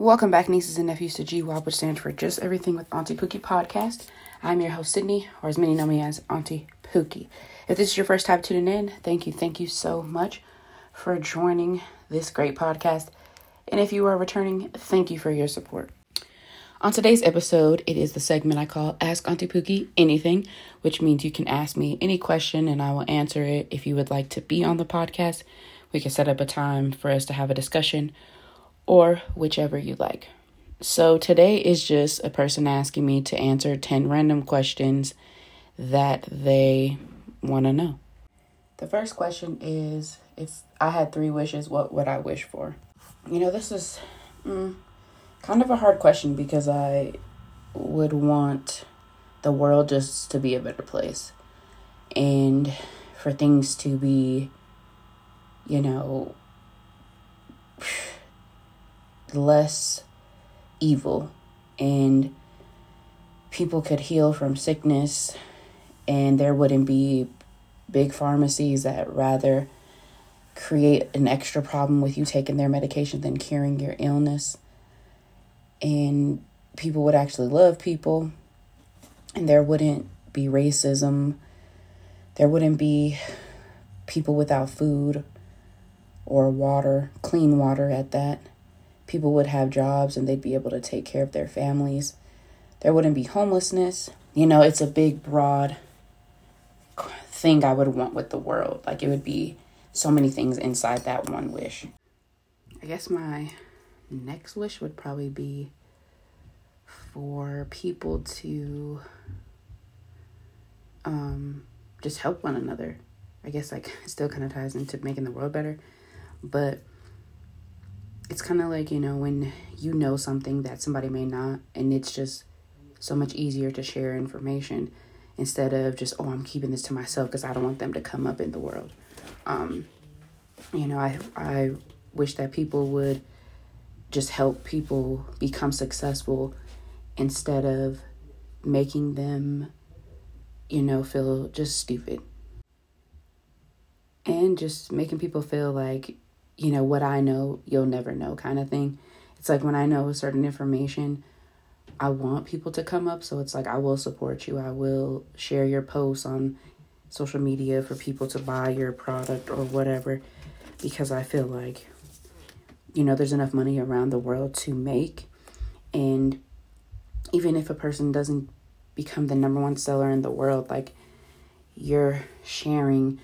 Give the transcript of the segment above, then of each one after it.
Welcome back, nieces and nephews, to GWAP, which stands for Just Everything with Auntie Pookie podcast. I'm your host, Sydney, or as many know me as Auntie Pookie. If this is your first time tuning in, thank you, thank you so much for joining this great podcast. And if you are returning, thank you for your support. On today's episode, it is the segment I call Ask Auntie Pookie Anything, which means you can ask me any question and I will answer it. If you would like to be on the podcast, we can set up a time for us to have a discussion or whichever you like. So today is just a person asking me to answer 10 random questions that they want to know. The first question is if I had three wishes, what would I wish for? You know, this is mm, kind of a hard question because I would want the world just to be a better place and for things to be, you know, less evil and people could heal from sickness and there wouldn't be big pharmacies that rather create an extra problem with you taking their medication than curing your illness. And people would actually love people and there wouldn't be racism. There wouldn't be people without food or water clean water at that people would have jobs and they'd be able to take care of their families. There wouldn't be homelessness. You know, it's a big, broad thing I would want with the world. Like, it would be so many things inside that one wish. I guess my next wish would probably be for people to um, just help one another. I guess, like, it still kind of ties into making the world better. But it's kind of like, you know, when you know something that somebody may not, and it's just so much easier to share information instead of just, oh, I'm keeping this to myself because I don't want them to come up in the world. Um, you know, I, I wish that people would just help people become successful instead of making them, you know, feel just stupid. And just making people feel like you know, what I know, you'll never know kind of thing. It's like when I know a certain information, I want people to come up. So it's like, I will support you. I will share your posts on social media for people to buy your product or whatever because I feel like, you know, there's enough money around the world to make. And even if a person doesn't become the number one seller in the world, like your sharing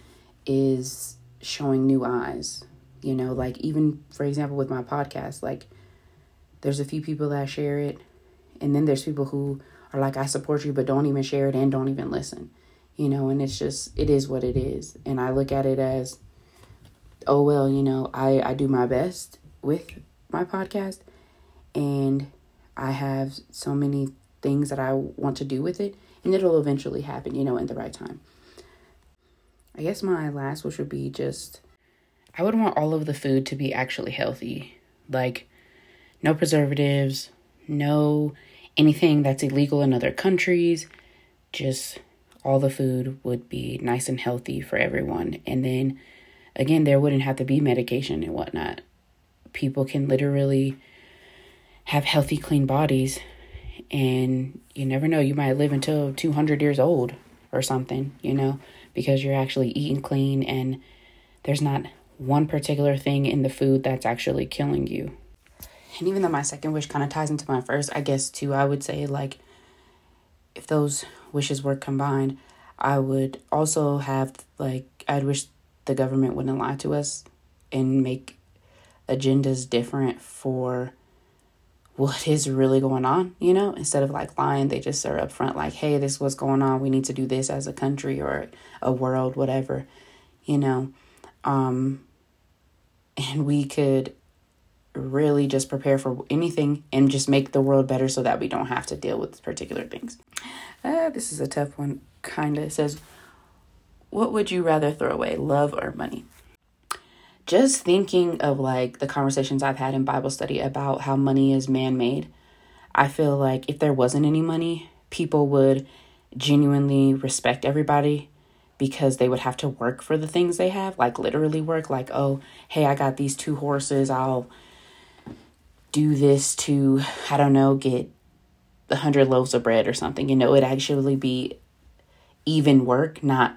is showing new eyes you know like even for example with my podcast like there's a few people that share it and then there's people who are like i support you but don't even share it and don't even listen you know and it's just it is what it is and i look at it as oh well you know i i do my best with my podcast and i have so many things that i want to do with it and it'll eventually happen you know in the right time. I guess my last wish would be just I would want all of the food to be actually healthy. Like, no preservatives, no anything that's illegal in other countries. Just all the food would be nice and healthy for everyone. And then again, there wouldn't have to be medication and whatnot. People can literally have healthy, clean bodies. And you never know, you might live until 200 years old or something, you know, because you're actually eating clean and there's not one particular thing in the food that's actually killing you. And even though my second wish kind of ties into my first, I guess too, I would say like if those wishes were combined, I would also have like I'd wish the government wouldn't lie to us and make agendas different for what is really going on, you know, instead of like lying, they just are upfront like, hey, this is what's going on. We need to do this as a country or a world, whatever, you know. Um, and we could really just prepare for anything and just make the world better so that we don't have to deal with particular things. Uh, this is a tough one, kind of. Says, What would you rather throw away, love or money? Just thinking of like the conversations I've had in Bible study about how money is man made, I feel like if there wasn't any money, people would genuinely respect everybody because they would have to work for the things they have, like literally work, like, oh, hey, I got these two horses, I'll do this to, I don't know, get the hundred loaves of bread or something. You know, it actually be even work, not,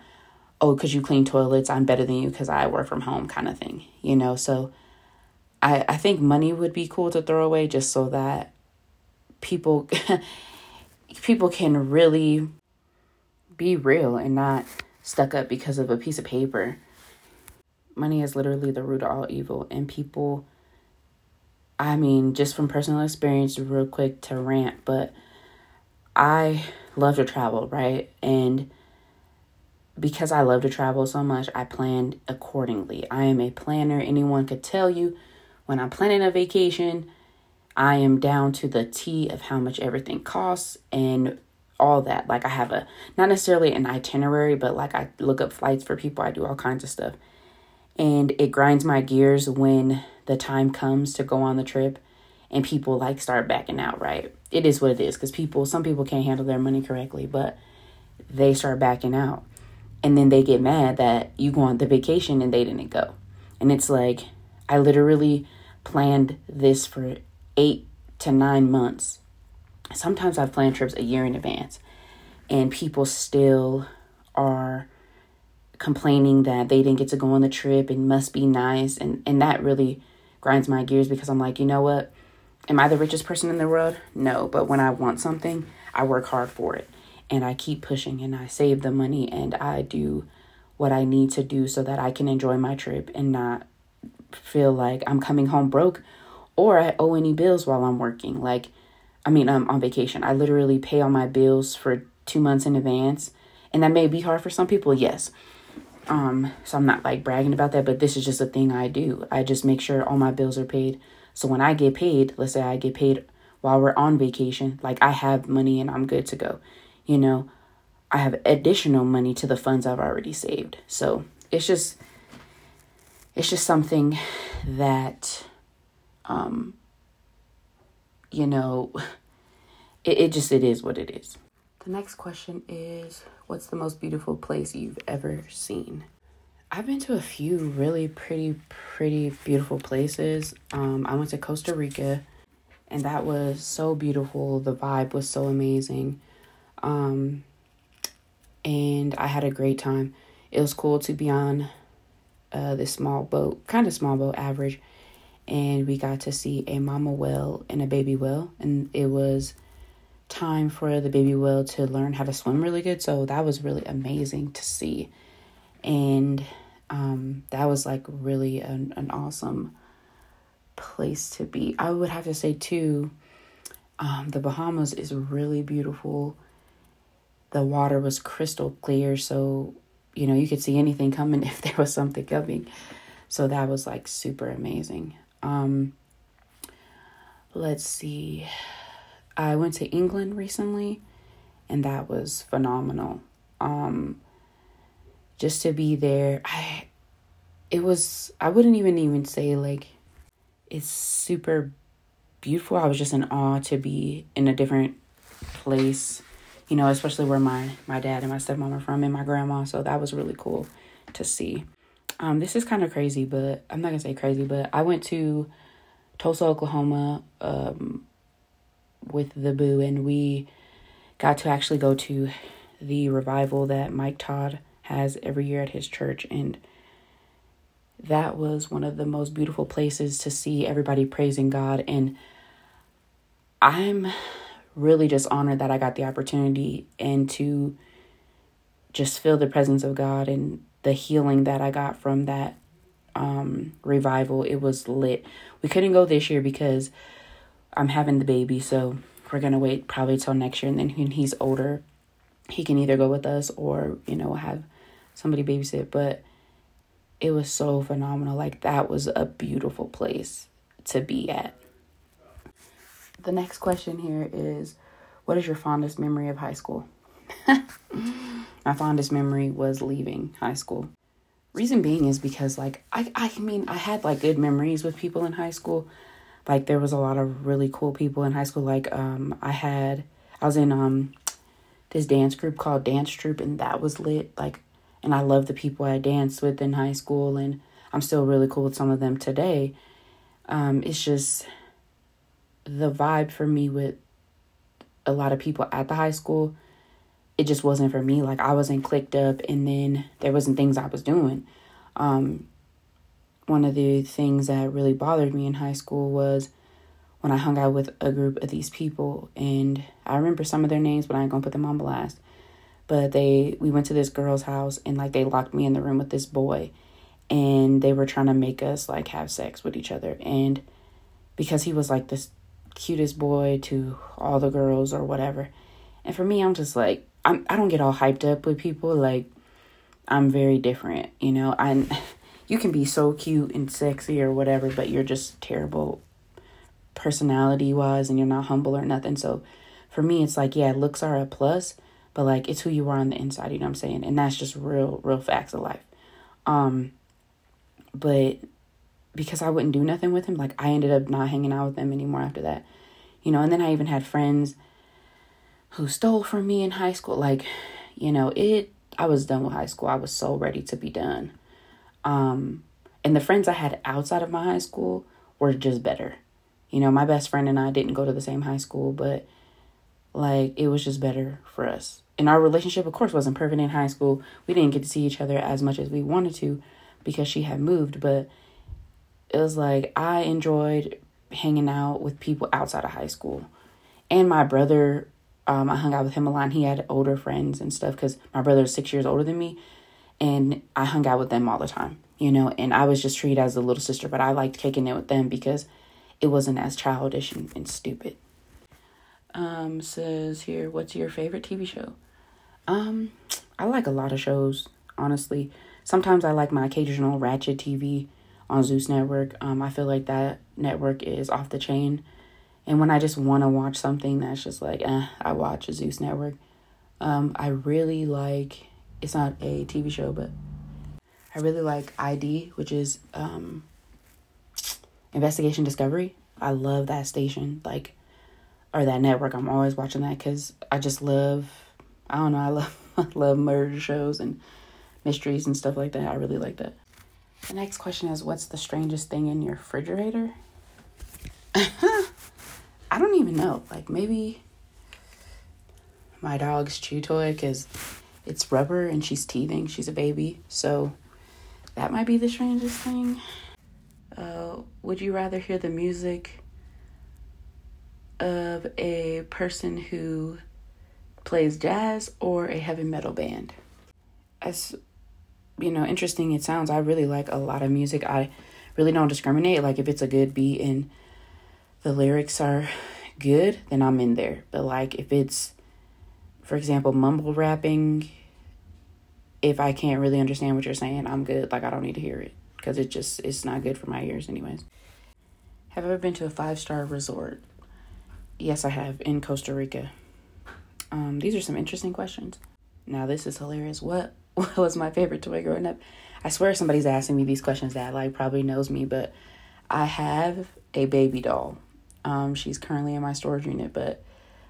oh, because you clean toilets, I'm better than you because I work from home kind of thing, you know? So I, I think money would be cool to throw away just so that people people can really be real and not stuck up because of a piece of paper. Money is literally the root of all evil, and people I mean, just from personal experience, real quick to rant, but I love to travel, right? And because I love to travel so much, I planned accordingly. I am a planner. Anyone could tell you when I'm planning a vacation, I am down to the T of how much everything costs and all that. Like I have a not necessarily an itinerary, but like I look up flights for people, I do all kinds of stuff. And it grinds my gears when the time comes to go on the trip and people like start backing out, right? It is what it is because people, some people can't handle their money correctly, but they start backing out. And then they get mad that you go on the vacation and they didn't go. And it's like, I literally planned this for eight to nine months. Sometimes I've planned trips a year in advance, and people still are complaining that they didn't get to go on the trip and must be nice and and that really grinds my gears because I'm like, you know what? Am I the richest person in the world? No, but when I want something, I work hard for it. And I keep pushing and I save the money and I do what I need to do so that I can enjoy my trip and not feel like I'm coming home broke or I owe any bills while I'm working. Like, I mean, I'm on vacation. I literally pay all my bills for two months in advance. And that may be hard for some people, yes. Um, so I'm not like bragging about that, but this is just a thing I do. I just make sure all my bills are paid. So when I get paid, let's say I get paid while we're on vacation, like I have money and I'm good to go. You know, I have additional money to the funds I've already saved. So it's just it's just something that um you know it, it just it is what it is. The next question is What's the most beautiful place you've ever seen? I've been to a few really pretty, pretty beautiful places. Um, I went to Costa Rica, and that was so beautiful. The vibe was so amazing. Um, and I had a great time. It was cool to be on uh, this small boat, kind of small boat, average. And we got to see a mama whale and a baby whale, and it was time for the baby whale to learn how to swim really good. So that was really amazing to see. And um, that was like really an, an awesome place to be. I would have to say, too, um, the Bahamas is really beautiful. The water was crystal clear. So, you know, you could see anything coming if there was something coming. So that was like super amazing. Um, let's see. I went to England recently and that was phenomenal. Um just to be there, I it was I wouldn't even even say like it's super beautiful. I was just in awe to be in a different place, you know, especially where my my dad and my stepmom are from and my grandma. So that was really cool to see. Um, this is kind of crazy, but I'm not gonna say crazy, but I went to Tulsa, Oklahoma, um, with the Boo, and we got to actually go to the revival that Mike Todd has every year at his church. And that was one of the most beautiful places to see everybody praising God. And I'm really just honored that I got the opportunity and to just feel the presence of God and the healing that I got from that um, revival. It was lit. We couldn't go this year because I'm having the baby, so we're gonna wait probably till next year, and then when he's older, he can either go with us or you know have somebody babysit. But it was so phenomenal. Like that was a beautiful place to be at. The next question here is, what is your fondest memory of high school? My fondest memory was leaving high school. Reason being is because like I I mean I had like good memories with people in high school, like there was a lot of really cool people in high school. Like um i had i was in um this dance group called dance troupe and that was lit like and i love the people i danced with in high school and i'm still really cool with some of them today. Um it's just the vibe for me with a lot of people at the high school, it just wasn't for me. Like I wasn't clicked up and then there wasn't things I was doing. Um one of the things that really bothered me in high school was when I hung out with a group of these people and I remember some of their names but I ain't gonna put them on blast. But they we went to this girl's house and like they locked me in the room with this boy and they were trying to make us like have sex with each other and because he was like this cutest boy to all the girls or whatever. And for me, I'm just like I'm I don't get all hyped up with people like I'm very different, you know. I you can be so cute and sexy or whatever, but you're just terrible personality wise and you're not humble or nothing. So for me it's like yeah, looks are a plus, but like it's who you are on the inside, you know what I'm saying? And that's just real real facts of life. Um but because I wouldn't do nothing with him, like I ended up not hanging out with them anymore after that. You know, and then I even had friends who stole from me in high school. Like, you know, it I was done with high school. I was so ready to be done. Um and the friends I had outside of my high school were just better. You know, my best friend and I didn't go to the same high school, but like it was just better for us. And our relationship of course wasn't perfect in high school. We didn't get to see each other as much as we wanted to because she had moved, but it was like I enjoyed hanging out with people outside of high school. And my brother, um, I hung out with him a lot. And he had older friends and stuff because my brother is six years older than me. And I hung out with them all the time, you know, and I was just treated as a little sister, but I liked kicking it with them because it wasn't as childish and, and stupid. Um, says here, what's your favorite TV show? Um, I like a lot of shows, honestly. Sometimes I like my occasional Ratchet TV on Zeus Network. Um, I feel like that network is off the chain. And when I just want to watch something that's just like, eh, I watch a Zeus Network. Um, I really like, it's not a TV show, but I really like ID, which is um, Investigation Discovery. I love that station, like, or that network. I'm always watching that because I just love, I don't know, I love, I love murder shows and mysteries and stuff like that. I really like that. The next question is What's the strangest thing in your refrigerator? I don't even know. Like maybe my dog's chew toy because it's rubber and she's teething. She's a baby. So that might be the strangest thing. Uh, would you rather hear the music of a person who plays jazz or a heavy metal band? As you know, interesting it sounds, I really like a lot of music. I really don't discriminate. Like if it's a good beat and the lyrics are good, then I'm in there. But like if it's for example, mumble rapping, if I can't really understand what you're saying, I'm good. Like I don't need to hear it because it just it's not good for my ears anyways. Have I ever been to a five-star resort? Yes, I have in Costa Rica. Um, these are some interesting questions. Now this is hilarious. What what was my favorite toy growing up? I swear somebody's asking me these questions that like probably knows me, but I have a baby doll. Um, she's currently in my storage unit, but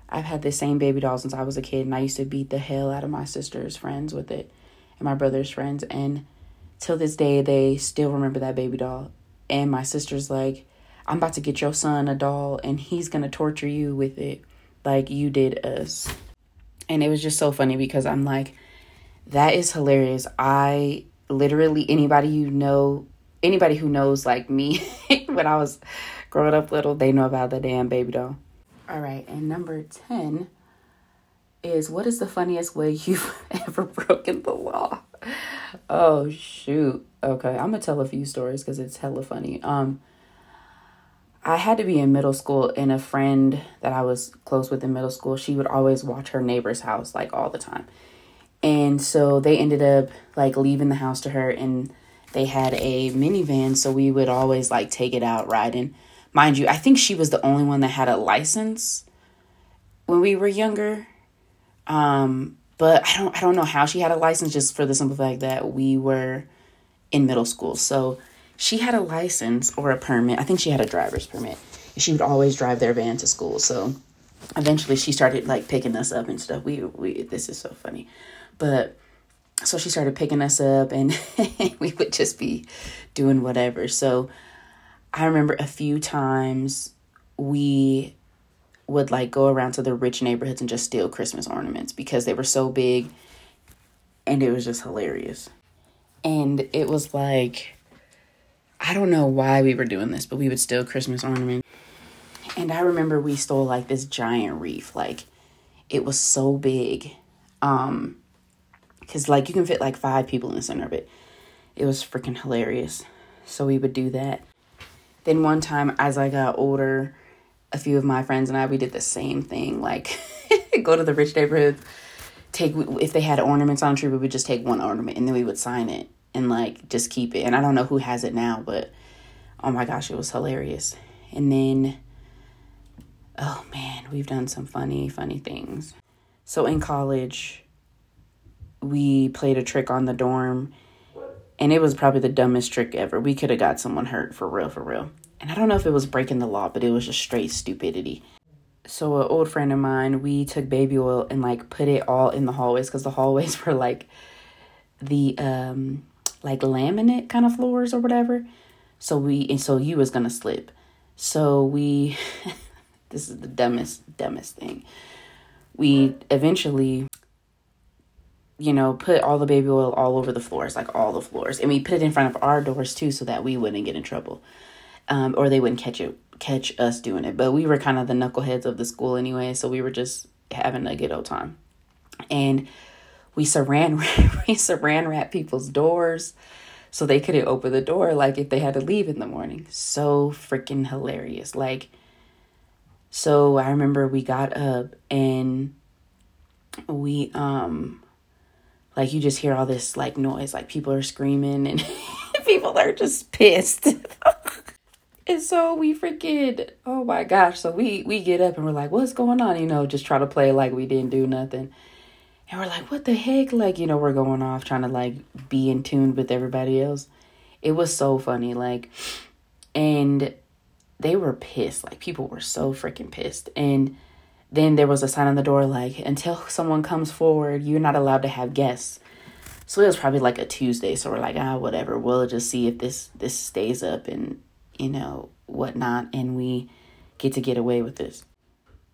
I've had this same baby doll since I was a kid, and I used to beat the hell out of my sister's friends with it and my brother's friends. And till this day, they still remember that baby doll. And my sister's like, I'm about to get your son a doll, and he's gonna torture you with it like you did us. And it was just so funny because I'm like, that is hilarious. I literally anybody you know, anybody who knows like me when I was growing up little, they know about the damn baby doll. All right, and number 10 is what is the funniest way you've ever broken the law? Oh shoot. Okay, I'm gonna tell a few stories because it's hella funny. Um, I had to be in middle school, and a friend that I was close with in middle school, she would always watch her neighbor's house like all the time. And so they ended up like leaving the house to her and they had a minivan so we would always like take it out riding. Mind you, I think she was the only one that had a license when we were younger. Um but I don't I don't know how she had a license just for the simple fact that we were in middle school. So she had a license or a permit. I think she had a driver's permit. She would always drive their van to school. So eventually she started like picking us up and stuff. We we this is so funny. But so she started picking us up and we would just be doing whatever. So I remember a few times we would like go around to the rich neighborhoods and just steal Christmas ornaments because they were so big and it was just hilarious. And it was like I don't know why we were doing this, but we would steal Christmas ornaments. And I remember we stole like this giant wreath. Like it was so big. Um cuz like you can fit like 5 people in the center of it. It was freaking hilarious. So we would do that. Then one time as I got older, a few of my friends and I we did the same thing. Like go to the rich neighborhoods, take if they had ornaments on a tree, we would just take one ornament and then we would sign it and like just keep it. And I don't know who has it now, but oh my gosh, it was hilarious. And then oh man, we've done some funny, funny things. So in college, we played a trick on the dorm and it was probably the dumbest trick ever. We could have got someone hurt for real, for real. And I don't know if it was breaking the law, but it was just straight stupidity. So an old friend of mine, we took baby oil and like put it all in the hallways because the hallways were like the um like laminate kind of floors or whatever. So we and so you was gonna slip. So we this is the dumbest dumbest thing. We eventually you know, put all the baby oil all over the floors, like all the floors. And we put it in front of our doors too so that we wouldn't get in trouble. Um, or they wouldn't catch it catch us doing it. But we were kind of the knuckleheads of the school anyway, so we were just having a good old time. And we saran we saran wrap people's doors so they couldn't open the door like if they had to leave in the morning. So freaking hilarious. Like so I remember we got up and we um like you just hear all this like noise. Like people are screaming and people are just pissed. And so we freaking oh my gosh. So we we get up and we're like what's going on? You know just try to play like we didn't do nothing. And we're like what the heck? Like you know we're going off trying to like be in tune with everybody else. It was so funny like and they were pissed. Like people were so freaking pissed. And then there was a sign on the door like, until someone comes forward, you're not allowed to have guests. So it was probably like a Tuesday. So we're like, ah, whatever. We'll just see if this this stays up and you know whatnot, and we get to get away with this.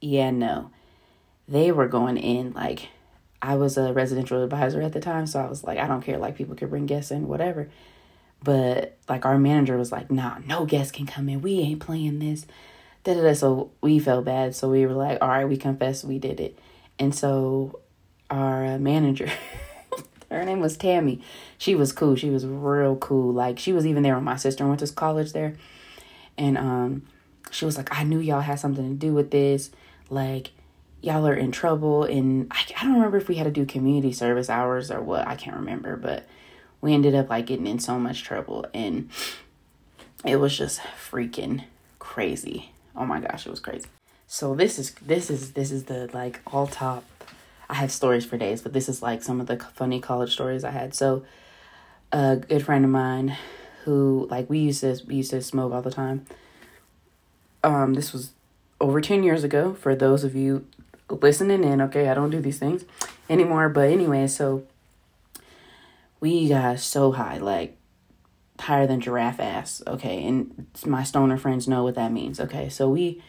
Yeah, no, they were going in like I was a residential advisor at the time, so I was like, I don't care. Like people could bring guests in, whatever. But like our manager was like, nah, no guests can come in. We ain't playing this da, da, da. So we felt bad. So we were like, all right, we confess we did it. And so our manager, her name was Tammy. She was cool. She was real cool. Like she was even there when my sister went to college there. And um she was like, I knew y'all had something to do with this. Like y'all are in trouble and I, I don't remember if we had to do community service hours or what. I can't remember, but we ended up like getting in so much trouble and it was just freaking crazy. Oh my gosh, it was crazy. So this is this is this is the like all top. I have stories for days, but this is like some of the funny college stories I had. So a good friend of mine who like we used to we used to smoke all the time. Um, this was over ten years ago. For those of you listening in, okay, I don't do these things anymore. But anyway, so we got so high, like higher than giraffe ass. Okay, and my stoner friends know what that means. Okay, so we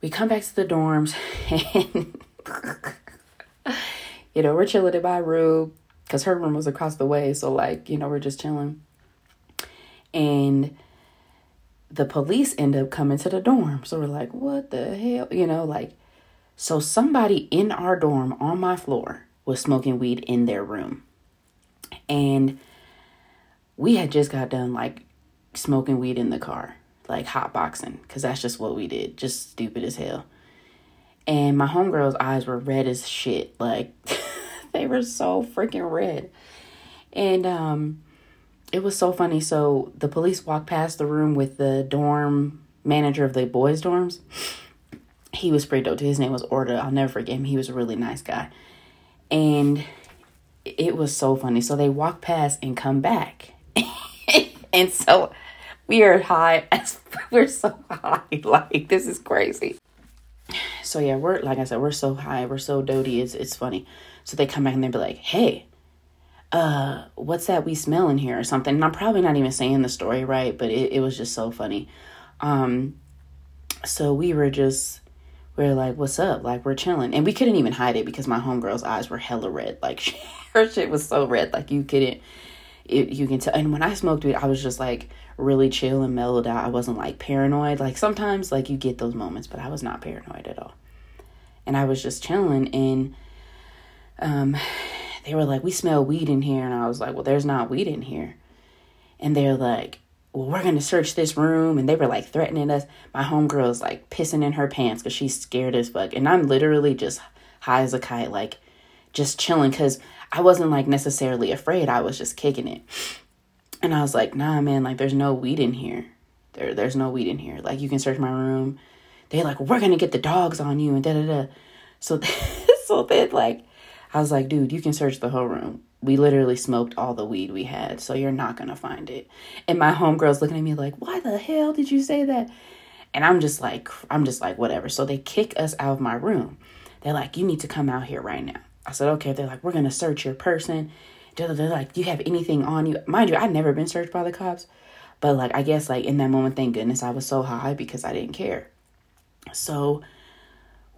we come back to the dorms and you know we're chilling in my room because her room was across the way. So like you know we're just chilling, and the police end up coming to the dorm. So we're like, what the hell, you know, like. So somebody in our dorm on my floor was smoking weed in their room. And we had just got done like smoking weed in the car, like hot boxing, because that's just what we did, just stupid as hell. And my homegirl's eyes were red as shit, like they were so freaking red. And um, it was so funny. So the police walked past the room with the dorm manager of the boys' dorms. He was pretty dope. His name was Orta. I'll never forget him. He was a really nice guy. And it was so funny. So they walk past and come back and so we are high as we're so high. Like this is crazy. So yeah, we're like I said, we're so high, we're so doty, it's it's funny. So they come back and they be like, Hey, uh, what's that we smell in here or something? And I'm probably not even saying the story right, but it, it was just so funny. Um So we were just we are like, "What's up?" Like we're chilling, and we couldn't even hide it because my homegirl's eyes were hella red. Like her shit was so red, like you couldn't. It, you can tell. And when I smoked weed, I was just like really chill and mellowed out. I wasn't like paranoid. Like sometimes, like you get those moments, but I was not paranoid at all. And I was just chilling, and um, they were like, "We smell weed in here," and I was like, "Well, there's not weed in here." And they're like, well, we're to search this room. And they were like threatening us. My homegirl is like pissing in her pants because she's scared as fuck. And I'm literally just high as a kite, like just chilling because I wasn't like necessarily afraid. I was just kicking it. And I was like, nah, man, like there's no weed in here. There, there's no weed in here. Like you can search my room. They're like, we're to get the dogs on you and da da da. So, so then like, I was like, dude, you can search the whole room we literally smoked all the weed we had, so you're not gonna find it. And my homegirl's looking at me like, why the hell did you say that? And I'm just like, I'm just like, whatever. So they kick us out of my room. They're like, you need to come out here right now. I said, okay. They're like, we're gonna search your person. They're like, do you have anything on you? Mind you, I'd never been searched by the cops, but like, I guess like in that moment, thank goodness I was so high because I didn't care. So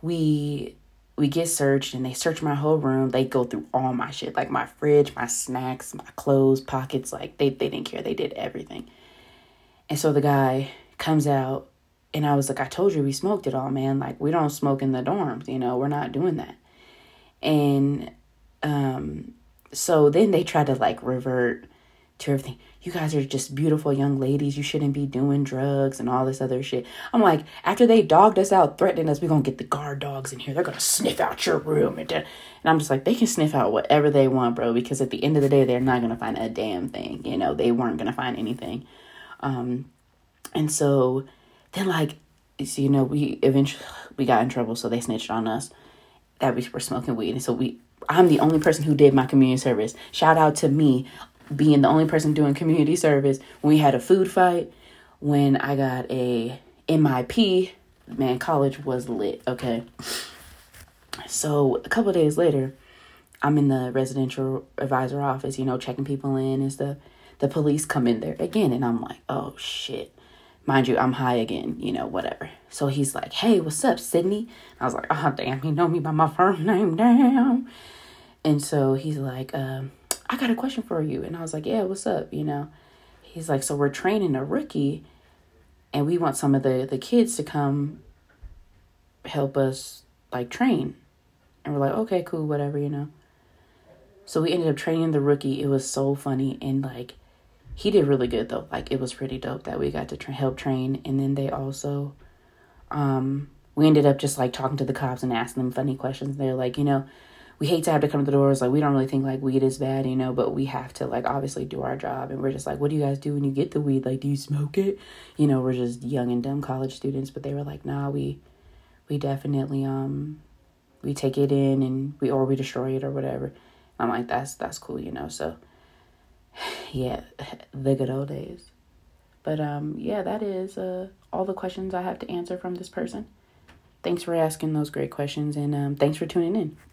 we we get searched and they search my whole room. They go through all my shit, like my fridge, my snacks, my clothes, pockets. Like they, they didn't care. They did everything. And so the guy comes out and I was like, I told you we smoked it all, man. Like we don't smoke in the dorms, you know, we're not doing that. And um so then they try to like revert to everything you guys are just beautiful young ladies. You shouldn't be doing drugs and all this other shit. I'm like, after they dogged us out, threatening us, we're to get the guard dogs in here. They're to sniff out your room. And, and I'm just like, they can sniff out whatever they want, bro, because at the end of the day, they're not to find a damn thing. You know, they weren't to find anything. Um, and so then, like, so, you know, we eventually we got in trouble, so they snitched on us that we were smoking weed. And so we I'm the only person who did my community service. Shout out to me being the only person doing community service, we had a food fight, when I got a MIP, man, college was lit, okay? So a couple days later, I'm in the residential advisor office, you know, checking people in and stuff. The police come in there again, and I'm like, oh shit. Mind you, I'm high again, you know, whatever. So he's like, hey, what's up, Sydney? I was like, oh, damn, he know me by my first name, damn. And so he's like, um, I got a question for you. And I was like, yeah, what's up? You know, he's like, so we're training a rookie and we want some of the, the kids to come help us like train. And we're like, okay, cool, whatever, you know. So we ended up training the rookie. It was so funny. And like, he did really good though. Like, it was pretty dope that we got to tra- help train. And then they also, um, we ended up just like talking to the cops and asking them funny questions. They're like, you know, we hate to have to come to the doors. Like we don't really think like weed is bad, you know, but we have to like obviously do our job. And we're just like, what do you guys do when you get the weed? Like, do you smoke it? You know, we're just young and dumb college students. But they were like, nah, we we definitely um we take it in and we or we destroy it or whatever. I'm like, that's that's cool, you know. So yeah, the good old days. But um yeah, that is uh all the questions I have to answer from this person. Thanks for asking those great questions and um thanks for tuning in.